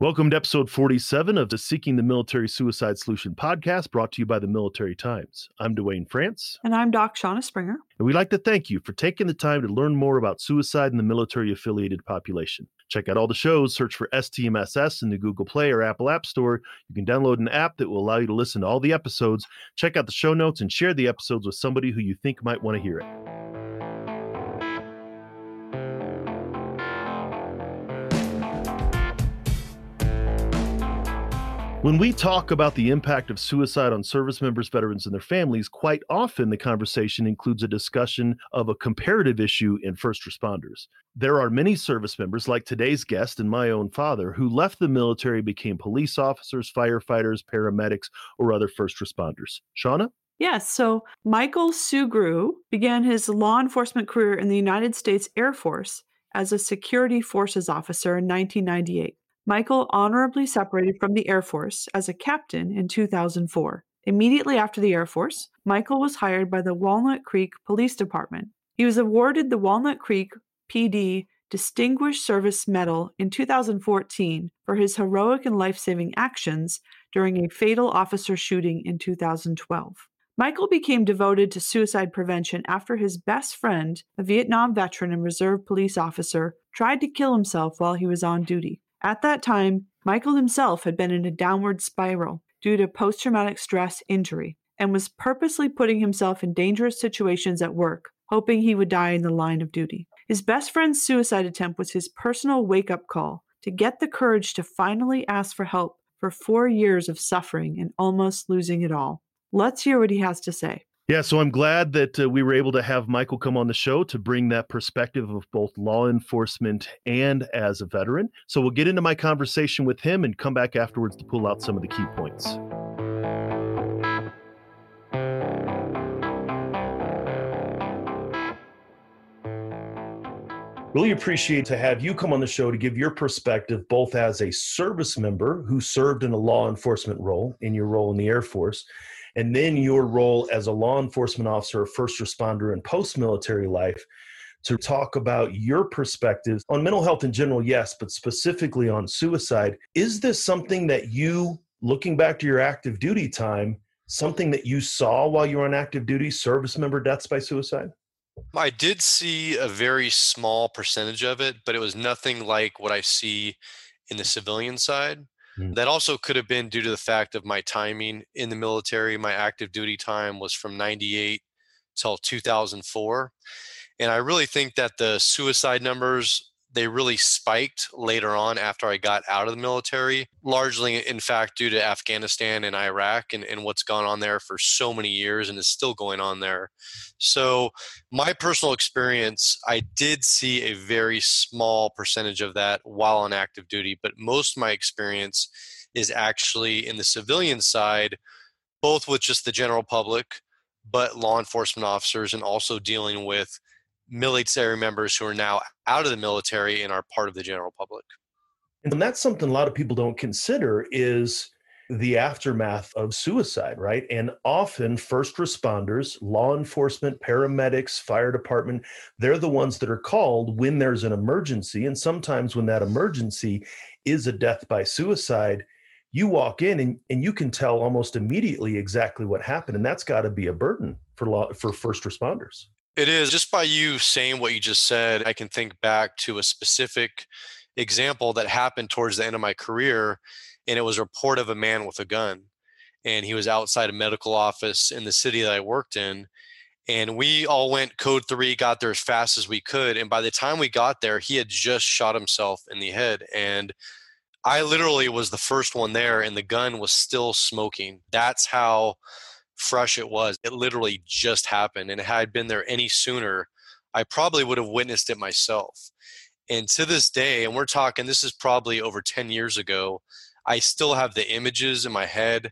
Welcome to episode 47 of the Seeking the Military Suicide Solution podcast brought to you by the Military Times. I'm Duane France. And I'm Doc Shauna Springer. And we'd like to thank you for taking the time to learn more about suicide in the military affiliated population. Check out all the shows, search for STMSS in the Google Play or Apple App Store. You can download an app that will allow you to listen to all the episodes. Check out the show notes and share the episodes with somebody who you think might want to hear it. When we talk about the impact of suicide on service members, veterans, and their families, quite often the conversation includes a discussion of a comparative issue in first responders. There are many service members, like today's guest and my own father, who left the military, became police officers, firefighters, paramedics, or other first responders. Shauna? Yes, so Michael Sugrue began his law enforcement career in the United States Air Force as a security forces officer in 1998. Michael honorably separated from the Air Force as a captain in 2004. Immediately after the Air Force, Michael was hired by the Walnut Creek Police Department. He was awarded the Walnut Creek PD Distinguished Service Medal in 2014 for his heroic and life saving actions during a fatal officer shooting in 2012. Michael became devoted to suicide prevention after his best friend, a Vietnam veteran and reserve police officer, tried to kill himself while he was on duty. At that time, Michael himself had been in a downward spiral due to post traumatic stress injury and was purposely putting himself in dangerous situations at work, hoping he would die in the line of duty. His best friend's suicide attempt was his personal wake up call to get the courage to finally ask for help for four years of suffering and almost losing it all. Let's hear what he has to say. Yeah, so I'm glad that uh, we were able to have Michael come on the show to bring that perspective of both law enforcement and as a veteran. So we'll get into my conversation with him and come back afterwards to pull out some of the key points. Really appreciate to have you come on the show to give your perspective, both as a service member who served in a law enforcement role in your role in the Air Force, and then your role as a law enforcement officer, first responder, and post military life to talk about your perspectives on mental health in general, yes, but specifically on suicide. Is this something that you, looking back to your active duty time, something that you saw while you were on active duty, service member deaths by suicide? I did see a very small percentage of it, but it was nothing like what I see in the civilian side. Mm. That also could have been due to the fact of my timing in the military. My active duty time was from 98 till 2004. And I really think that the suicide numbers they really spiked later on after I got out of the military, largely, in fact, due to Afghanistan and Iraq and, and what's gone on there for so many years and is still going on there. So, my personal experience, I did see a very small percentage of that while on active duty, but most of my experience is actually in the civilian side, both with just the general public, but law enforcement officers, and also dealing with military members who are now out of the military and are part of the general public. And that's something a lot of people don't consider is the aftermath of suicide, right? And often first responders, law enforcement, paramedics, fire department, they're the ones that are called when there's an emergency. And sometimes when that emergency is a death by suicide, you walk in and, and you can tell almost immediately exactly what happened. And that's got to be a burden for law, for first responders. It is. Just by you saying what you just said, I can think back to a specific example that happened towards the end of my career. And it was a report of a man with a gun. And he was outside a medical office in the city that I worked in. And we all went code three, got there as fast as we could. And by the time we got there, he had just shot himself in the head. And I literally was the first one there, and the gun was still smoking. That's how fresh it was. It literally just happened. And had I been there any sooner, I probably would have witnessed it myself. And to this day, and we're talking, this is probably over 10 years ago, I still have the images in my head.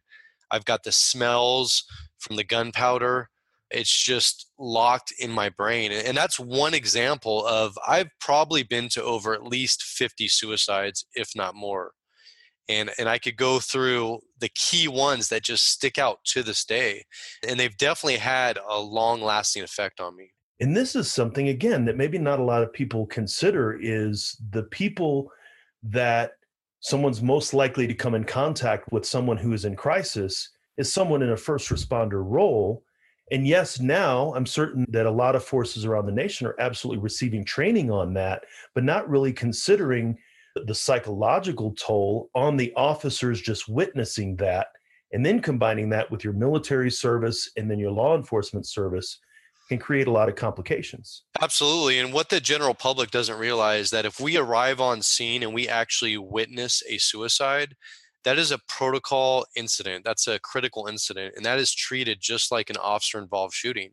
I've got the smells from the gunpowder. It's just locked in my brain. And that's one example of I've probably been to over at least 50 suicides, if not more and and I could go through the key ones that just stick out to this day and they've definitely had a long lasting effect on me and this is something again that maybe not a lot of people consider is the people that someone's most likely to come in contact with someone who is in crisis is someone in a first responder role. And yes, now I'm certain that a lot of forces around the nation are absolutely receiving training on that, but not really considering the psychological toll on the officers just witnessing that and then combining that with your military service and then your law enforcement service can create a lot of complications. Absolutely. And what the general public doesn't realize that if we arrive on scene and we actually witness a suicide, that is a protocol incident. That's a critical incident and that is treated just like an officer involved shooting.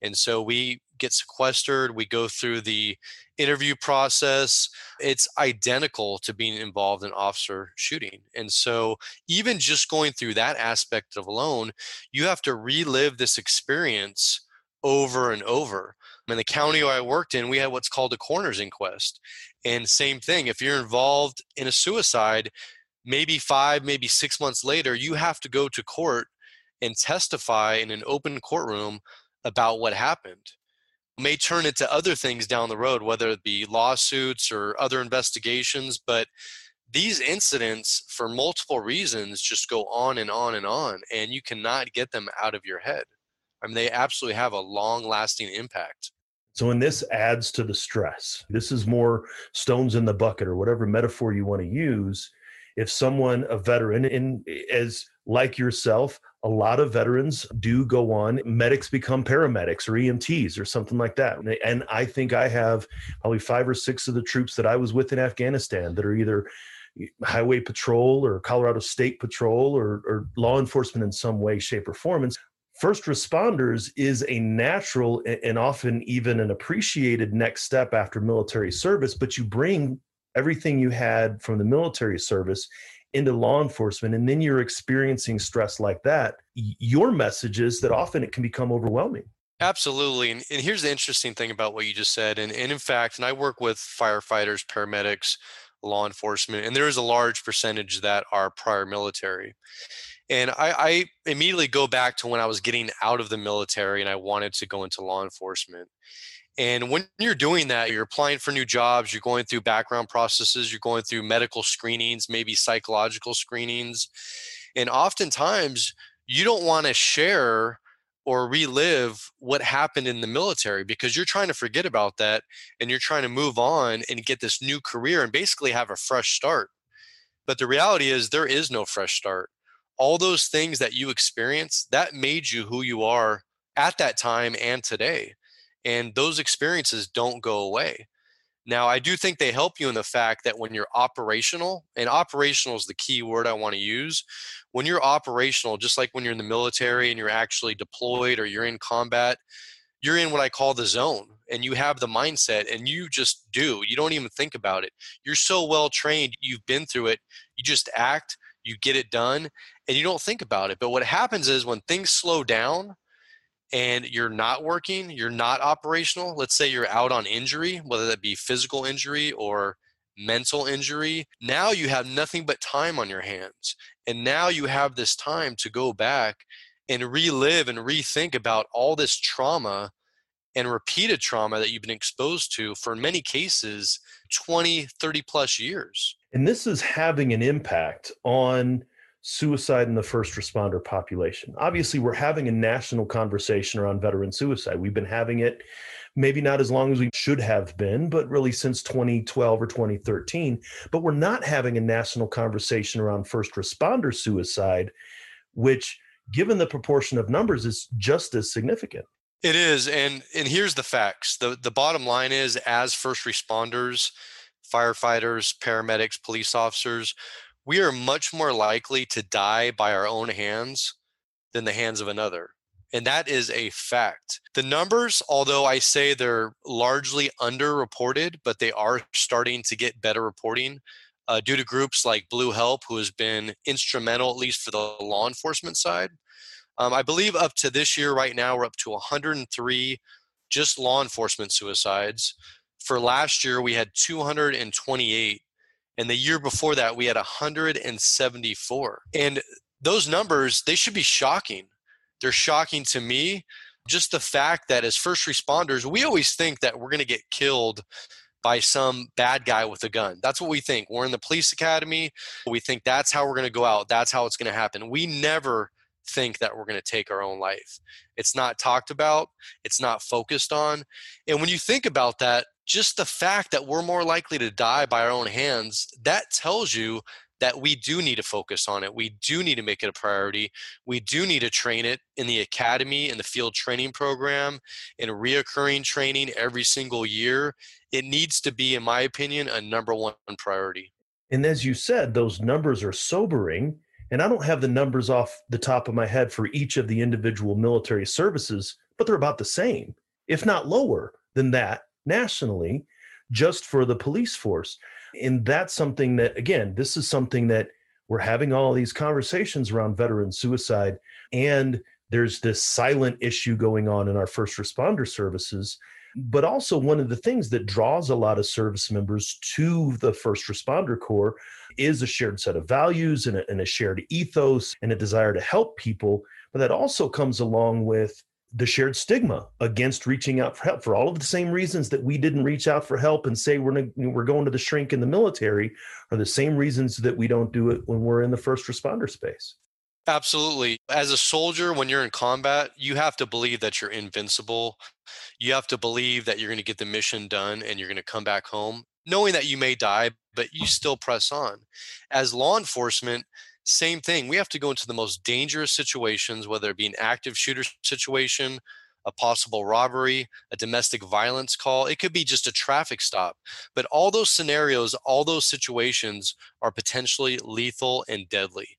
And so we get sequestered, we go through the interview process. It's identical to being involved in officer shooting. And so even just going through that aspect of alone, you have to relive this experience over and over. In the county I worked in, we had what's called a coroner's inquest. And same thing, if you're involved in a suicide, maybe five, maybe six months later, you have to go to court and testify in an open courtroom about what happened. May turn into other things down the road, whether it be lawsuits or other investigations, but these incidents, for multiple reasons, just go on and on and on, and you cannot get them out of your head. I mean, they absolutely have a long lasting impact. So, and this adds to the stress. This is more stones in the bucket or whatever metaphor you want to use. If someone, a veteran, and as like yourself, a lot of veterans do go on, medics become paramedics or EMTs or something like that. And I think I have probably five or six of the troops that I was with in Afghanistan that are either highway patrol or Colorado State Patrol or, or law enforcement in some way, shape, or form. And first responders is a natural and often even an appreciated next step after military service, but you bring everything you had from the military service into law enforcement and then you're experiencing stress like that your message is that often it can become overwhelming absolutely and, and here's the interesting thing about what you just said and, and in fact and i work with firefighters paramedics law enforcement and there is a large percentage that are prior military and I, I, immediately go back to when I was getting out of the military and I wanted to go into law enforcement. And when you're doing that, you're applying for new jobs, you're going through background processes, you're going through medical screenings, maybe psychological screenings. And oftentimes, you don't want to share or relive what happened in the military because you're trying to forget about that and you're trying to move on and get this new career and basically have a fresh start. But the reality is, there is no fresh start all those things that you experienced that made you who you are at that time and today and those experiences don't go away now i do think they help you in the fact that when you're operational and operational is the key word i want to use when you're operational just like when you're in the military and you're actually deployed or you're in combat you're in what I call the zone and you have the mindset and you just do. You don't even think about it. You're so well trained, you've been through it. You just act you get it done and you don't think about it. But what happens is when things slow down and you're not working, you're not operational, let's say you're out on injury, whether that be physical injury or mental injury, now you have nothing but time on your hands. And now you have this time to go back and relive and rethink about all this trauma and repeated trauma that you've been exposed to for many cases 20 30 plus years and this is having an impact on suicide in the first responder population. Obviously, we're having a national conversation around veteran suicide. We've been having it maybe not as long as we should have been, but really since 2012 or 2013. But we're not having a national conversation around first responder suicide, which, given the proportion of numbers, is just as significant. It is, and and here's the facts. the The bottom line is, as first responders, firefighters, paramedics, police officers, we are much more likely to die by our own hands than the hands of another. And that is a fact. The numbers, although I say they're largely underreported, but they are starting to get better reporting uh, due to groups like Blue Help, who has been instrumental, at least for the law enforcement side. Um, I believe up to this year, right now, we're up to 103 just law enforcement suicides for last year we had 228 and the year before that we had 174 and those numbers they should be shocking they're shocking to me just the fact that as first responders we always think that we're going to get killed by some bad guy with a gun. That's what we think. We're in the police academy. We think that's how we're going to go out. That's how it's going to happen. We never think that we're going to take our own life. It's not talked about, it's not focused on. And when you think about that, just the fact that we're more likely to die by our own hands, that tells you that we do need to focus on it. We do need to make it a priority. We do need to train it in the academy, in the field training program, in reoccurring training every single year. It needs to be, in my opinion, a number one priority. And as you said, those numbers are sobering. And I don't have the numbers off the top of my head for each of the individual military services, but they're about the same, if not lower than that nationally, just for the police force. And that's something that, again, this is something that we're having all these conversations around veteran suicide. And there's this silent issue going on in our first responder services. But also, one of the things that draws a lot of service members to the first responder corps is a shared set of values and a, and a shared ethos and a desire to help people. But that also comes along with the shared stigma against reaching out for help for all of the same reasons that we didn't reach out for help and say we're we're going to the shrink in the military are the same reasons that we don't do it when we're in the first responder space. Absolutely. As a soldier, when you're in combat, you have to believe that you're invincible. You have to believe that you're going to get the mission done and you're going to come back home, knowing that you may die, but you still press on. As law enforcement, same thing. We have to go into the most dangerous situations, whether it be an active shooter situation, a possible robbery, a domestic violence call. It could be just a traffic stop. But all those scenarios, all those situations are potentially lethal and deadly.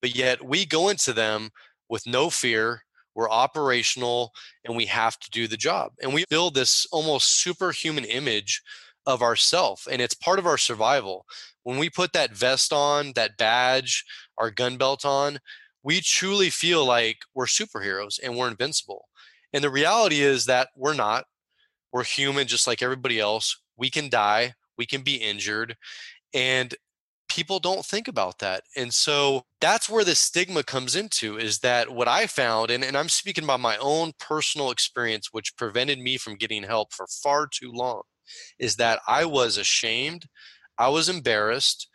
But yet we go into them with no fear. We're operational and we have to do the job. And we build this almost superhuman image of ourself and it's part of our survival when we put that vest on that badge our gun belt on we truly feel like we're superheroes and we're invincible. And the reality is that we're not. We're human just like everybody else. We can die. We can be injured. And people don't think about that. And so that's where the stigma comes into is that what i found and, and i'm speaking about my own personal experience which prevented me from getting help for far too long is that I was ashamed, I was embarrassed,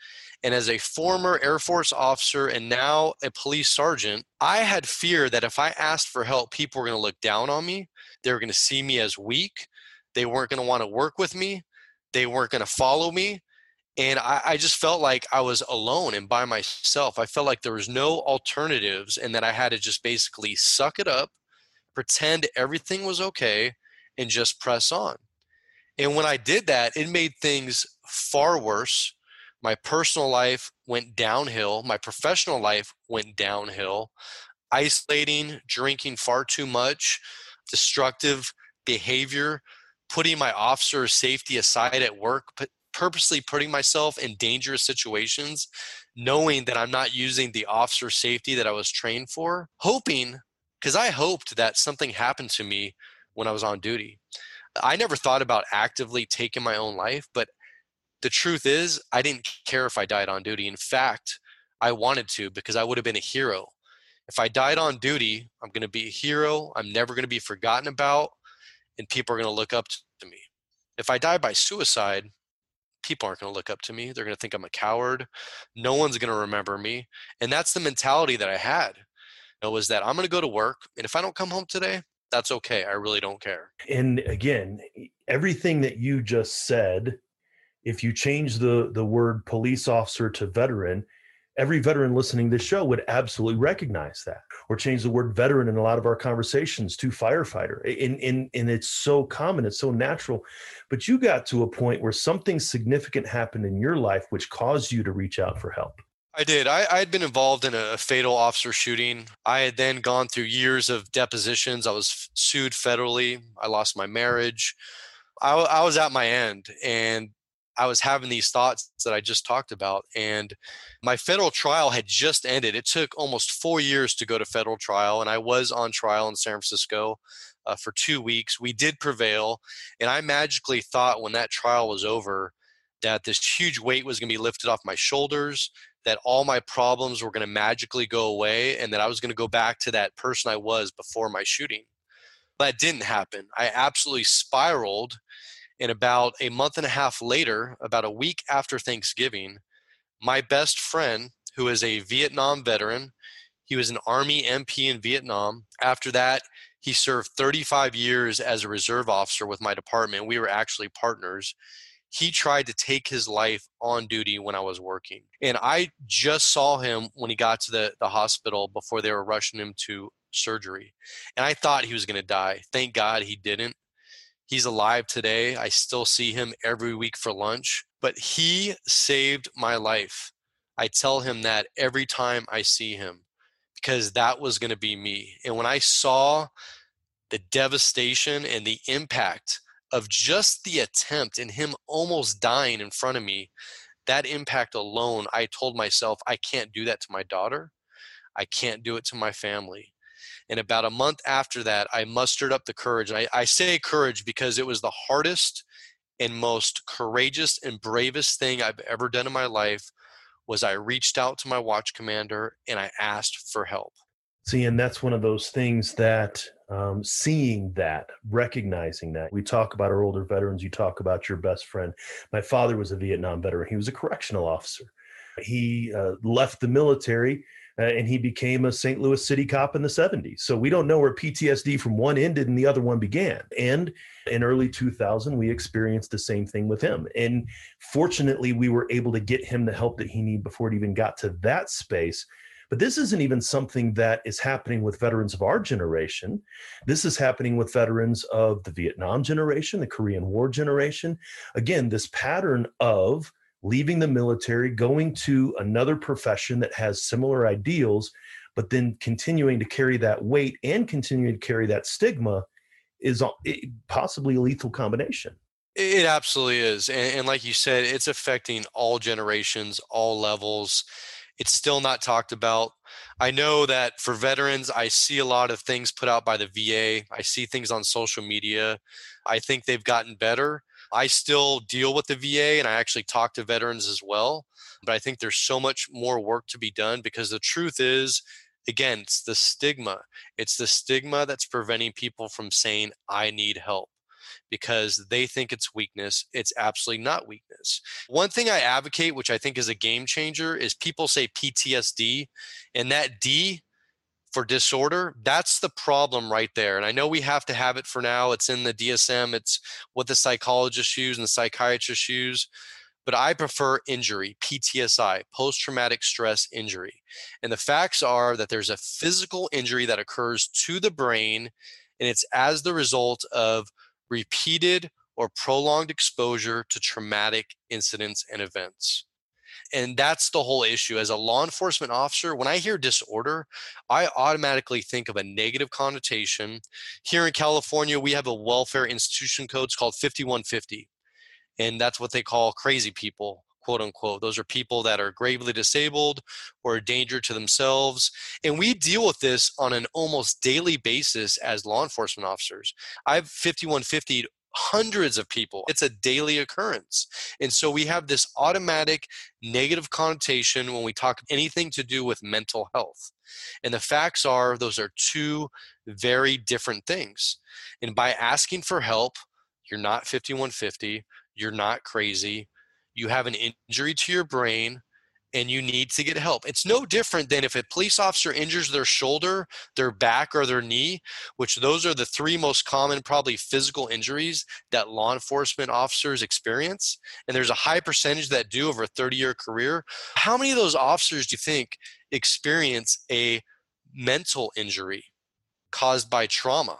and as a former Air Force officer and now a police sergeant, I had fear that if I asked for help, people were going to look down on me. They were going to see me as weak. They weren't going to want to work with me. They weren't going to follow me. And I, I, just felt like I was alone and by myself. I felt like there was no alternatives and that I had to just basically suck it up, pretend everything was okay, and just press on. And when I did that, it made things far worse. My personal life went downhill. My professional life went downhill. Isolating, drinking far too much, destructive behavior, putting my officer's safety aside at work, purposely putting myself in dangerous situations, knowing that I'm not using the officer safety that I was trained for, hoping, because I hoped that something happened to me when I was on duty. I never thought about actively taking my own life, but the truth is, I didn't care if I died on duty. In fact, I wanted to because I would have been a hero. If I died on duty, I'm going to be a hero. I'm never going to be forgotten about, and people are going to look up to me. If I die by suicide, people aren't going to look up to me. They're going to think I'm a coward. No one's going to remember me. And that's the mentality that I had. It was that I'm going to go to work, and if I don't come home today, that's okay. I really don't care. And again, everything that you just said, if you change the the word police officer to veteran, every veteran listening to this show would absolutely recognize that. Or change the word veteran in a lot of our conversations to firefighter. And, and, and it's so common, it's so natural. But you got to a point where something significant happened in your life which caused you to reach out for help. I did. I, I, had been involved in a fatal officer shooting. I had then gone through years of depositions. I was sued federally. I lost my marriage. I, I was at my end and I was having these thoughts that I just talked about. And my federal trial had just ended. It took almost four years to go to federal trial. And I was on trial in San Francisco uh, for two weeks. We did prevail. And I magically thought when that trial was over, that this huge weight was going to be lifted off my shoulders that all my problems were going to magically go away and that I was going to go back to that person I was before my shooting. That didn't happen. I absolutely spiraled And about a month and a half later, about a week after Thanksgiving, my best friend, who is a Vietnam veteran, he was an Army MP in Vietnam. After that, he served 35 years as a reserve officer with my department. We were actually partners. He tried to take his life on duty when I was working. And I just saw him when he got to the, the hospital before they were rushing him to surgery. And I thought he was going to die. Thank God he didn't. He's alive today. I still see him every week for lunch, but he saved my life. I tell him that every time I see him because that was going to be me. And when I saw the devastation and the impact of just the attempt and him almost dying in front of me, that impact alone, I told myself, I can't do that to my daughter. I can't do it to my family. And about a month after that, I mustered up the courage. I, I say courage because it was the hardest and most courageous and bravest thing I've ever done in my life was I reached out to my watch commander and I asked for help. See, and that's one of those things that um, seeing that, recognizing that. We talk about our older veterans, you talk about your best friend. My father was a Vietnam veteran, he was a correctional officer. He uh, left the military uh, and he became a St. Louis city cop in the 70s. So we don't know where PTSD from one ended and the other one began. And in early 2000, we experienced the same thing with him. And fortunately, we were able to get him the help that he needed before it even got to that space. But this isn't even something that is happening with veterans of our generation. This is happening with veterans of the Vietnam generation, the Korean War generation. Again, this pattern of leaving the military, going to another profession that has similar ideals, but then continuing to carry that weight and continuing to carry that stigma is possibly a lethal combination. It absolutely is. And, and, like you said, it's affecting all generations, all levels. It's still not talked about. I know that for veterans, I see a lot of things put out by the VA. I see things on social media. I think they've gotten better. I still deal with the VA and I actually talk to veterans as well. But I think there's so much more work to be done because the truth is, again, it's the stigma. It's the stigma that's preventing people from saying, I need help because they think it's weakness. It's absolutely not weakness. One thing I advocate, which I think is a game changer, is people say PTSD, and that D for disorder, that's the problem right there. And I know we have to have it for now. It's in the DSM, it's what the psychologists use and the psychiatrists use. But I prefer injury, PTSI, post traumatic stress injury. And the facts are that there's a physical injury that occurs to the brain, and it's as the result of repeated or prolonged exposure to traumatic incidents and events and that's the whole issue as a law enforcement officer when i hear disorder i automatically think of a negative connotation. Here in california we have a welfare institution code it's called 5150 and that's what they call crazy people quote unquote. Those are people that are gravely disabled or a danger to themselves and we deal with this on an almost daily basis as law enforcement officers. I've 5150 hundreds of people. It's a daily occurrence. And so we have this automatic negative connotation when we talk anything to do with mental health. And the facts are, those are two very different things. And by asking for help, you're not 5150, you're not crazy, you have an injury to your brain, and you need to get help. It's no different than if a police officer injures their shoulder, their back, or their knee, which those are the three most common, probably physical injuries that law enforcement officers experience. And there's a high percentage that do over a 30 year career. How many of those officers do you think experience a mental injury caused by trauma?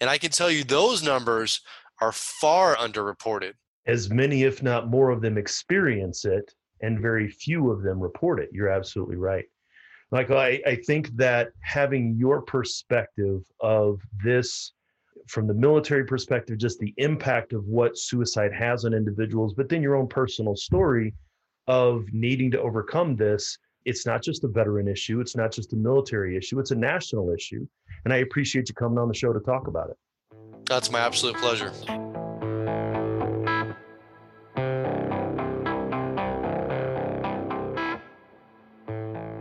And I can tell you those numbers are far underreported. As many, if not more, of them experience it and very few of them report it. You're absolutely right. Michael, I, I think that having your perspective of this from the military perspective, just the impact of what suicide has on individuals, but then your own personal story of needing to overcome this. It's not just a veteran issue, it's not just a military issue, it's a national issue. And I appreciate you coming on the show to talk about it. That's my absolute pleasure.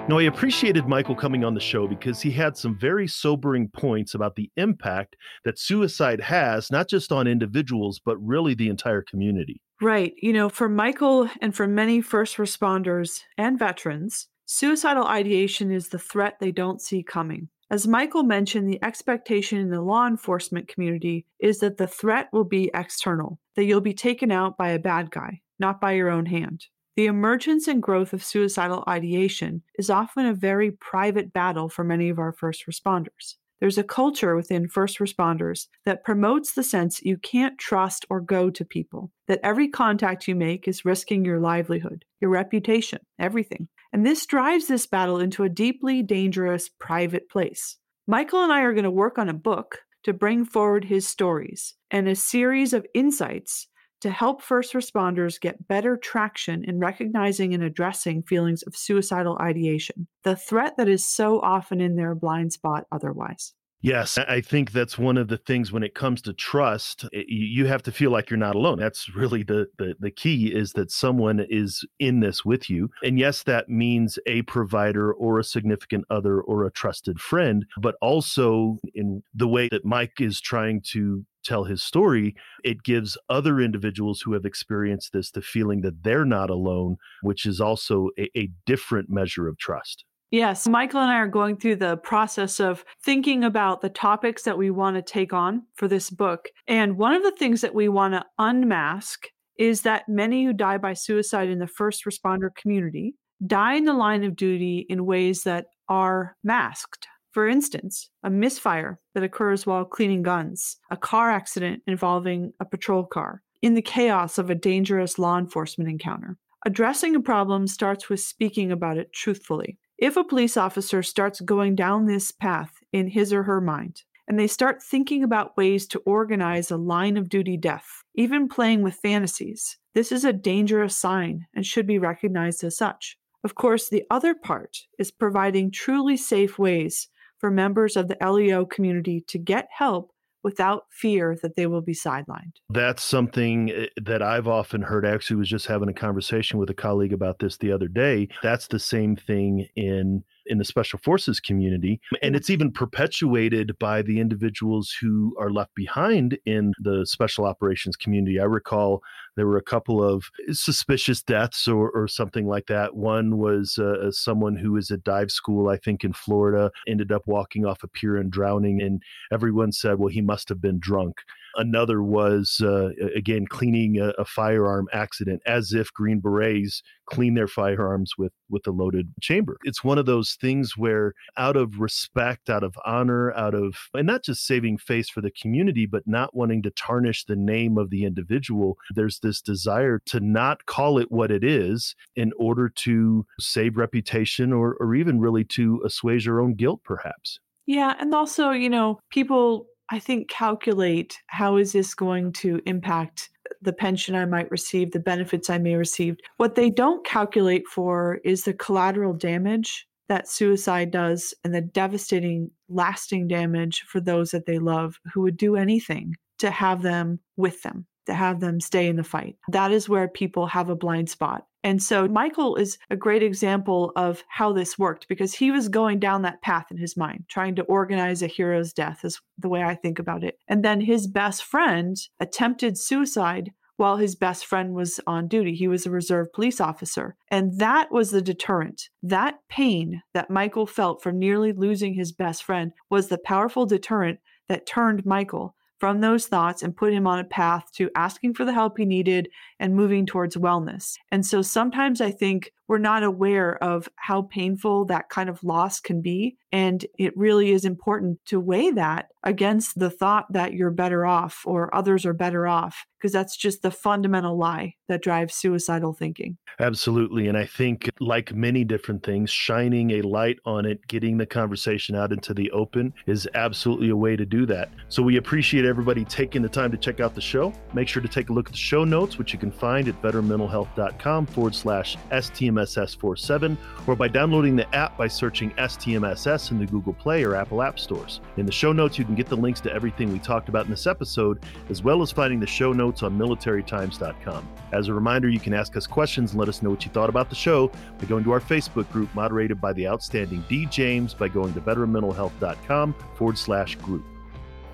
No, I appreciated Michael coming on the show because he had some very sobering points about the impact that suicide has, not just on individuals, but really the entire community. Right. You know, for Michael and for many first responders and veterans, suicidal ideation is the threat they don't see coming. As Michael mentioned, the expectation in the law enforcement community is that the threat will be external, that you'll be taken out by a bad guy, not by your own hand. The emergence and growth of suicidal ideation is often a very private battle for many of our first responders. There's a culture within first responders that promotes the sense you can't trust or go to people, that every contact you make is risking your livelihood, your reputation, everything. And this drives this battle into a deeply dangerous private place. Michael and I are going to work on a book to bring forward his stories and a series of insights to help first responders get better traction in recognizing and addressing feelings of suicidal ideation, the threat that is so often in their blind spot otherwise. Yes, I think that's one of the things when it comes to trust, you have to feel like you're not alone. That's really the, the the key is that someone is in this with you. And yes, that means a provider or a significant other or a trusted friend, but also in the way that Mike is trying to tell his story, it gives other individuals who have experienced this the feeling that they're not alone, which is also a, a different measure of trust. Yes, Michael and I are going through the process of thinking about the topics that we want to take on for this book. And one of the things that we want to unmask is that many who die by suicide in the first responder community die in the line of duty in ways that are masked. For instance, a misfire that occurs while cleaning guns, a car accident involving a patrol car, in the chaos of a dangerous law enforcement encounter. Addressing a problem starts with speaking about it truthfully. If a police officer starts going down this path in his or her mind, and they start thinking about ways to organize a line of duty death, even playing with fantasies, this is a dangerous sign and should be recognized as such. Of course, the other part is providing truly safe ways for members of the LEO community to get help without fear that they will be sidelined. That's something eh, that I've often heard. I actually was just having a conversation with a colleague about this the other day. That's the same thing in in the special forces community and it's even perpetuated by the individuals who are left behind in the special operations community. I recall there were a couple of suspicious deaths or, or something like that. One was uh, someone who was at dive school i think in florida ended up walking off a pier and drowning and everyone said well he must have been drunk Another was, uh, again, cleaning a, a, firearm accident as if Green Berets clean their firearms with, with a loaded chamber. It's one of those things where, out of respect, out of honor, out of, and not just saving face for the community, but not wanting to tarnish the name of the individual, there's this desire to not call it what it is in order to save reputation or, or even really to assuage your own guilt, perhaps. Yeah. And also, you know, people I think, calculate how is this going to impact the pension I might receive, the benefits I may receive. What they don't calculate for is the collateral damage that suicide does and the devastating, lasting damage for those that they love who would do anything to have them with them, to have them stay in the fight. That is where people have a blind spot. And so Michael is a great example of how this worked because he was going down that path in his mind, trying to organize a hero's death, is the way I think about it. And then his best friend attempted suicide while his best friend was on duty. He was a reserve police officer. And that was the deterrent. That pain that Michael felt from nearly losing his best friend was the powerful deterrent that turned Michael from those thoughts and put him on a path to asking for the help he needed and moving towards wellness. And so sometimes I think we're not aware of how painful that kind of loss can be. And it really is important to weigh that against the thought that you're better off or others are better off, because that's just the fundamental lie that drives suicidal thinking. Absolutely. And I think, like many different things, shining a light on it, getting the conversation out into the open is absolutely a way to do that. So we appreciate everybody taking the time to check out the show. Make sure to take a look at the show notes, which you can find at veteranmentalhealth.com forward slash STM STMSS47 or by downloading the app by searching STMSS in the Google Play or Apple App Stores. In the show notes, you can get the links to everything we talked about in this episode, as well as finding the show notes on militarytimes.com. As a reminder, you can ask us questions and let us know what you thought about the show by going to our Facebook group moderated by the outstanding D. James by going to veteranmentalhealth.com forward slash group.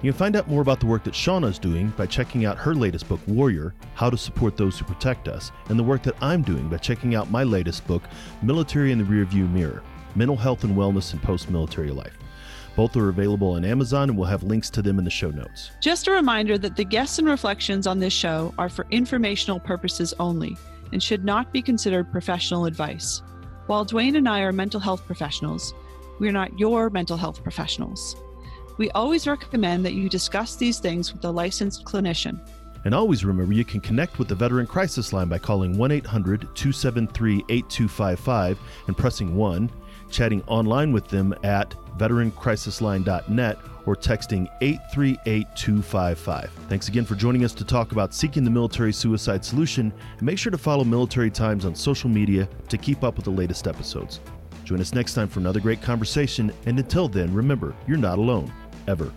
You can find out more about the work that Shauna is doing by checking out her latest book, Warrior How to Support Those Who Protect Us, and the work that I'm doing by checking out my latest book, Military in the Rearview Mirror Mental Health and Wellness in Post Military Life. Both are available on Amazon, and we'll have links to them in the show notes. Just a reminder that the guests and reflections on this show are for informational purposes only and should not be considered professional advice. While Duane and I are mental health professionals, we are not your mental health professionals. We always recommend that you discuss these things with a licensed clinician. And always remember you can connect with the Veteran Crisis Line by calling 1 800 273 8255 and pressing 1, chatting online with them at veterancrisisline.net or texting 838255. Thanks again for joining us to talk about seeking the military suicide solution and make sure to follow Military Times on social media to keep up with the latest episodes. Join us next time for another great conversation and until then remember, you're not alone ever.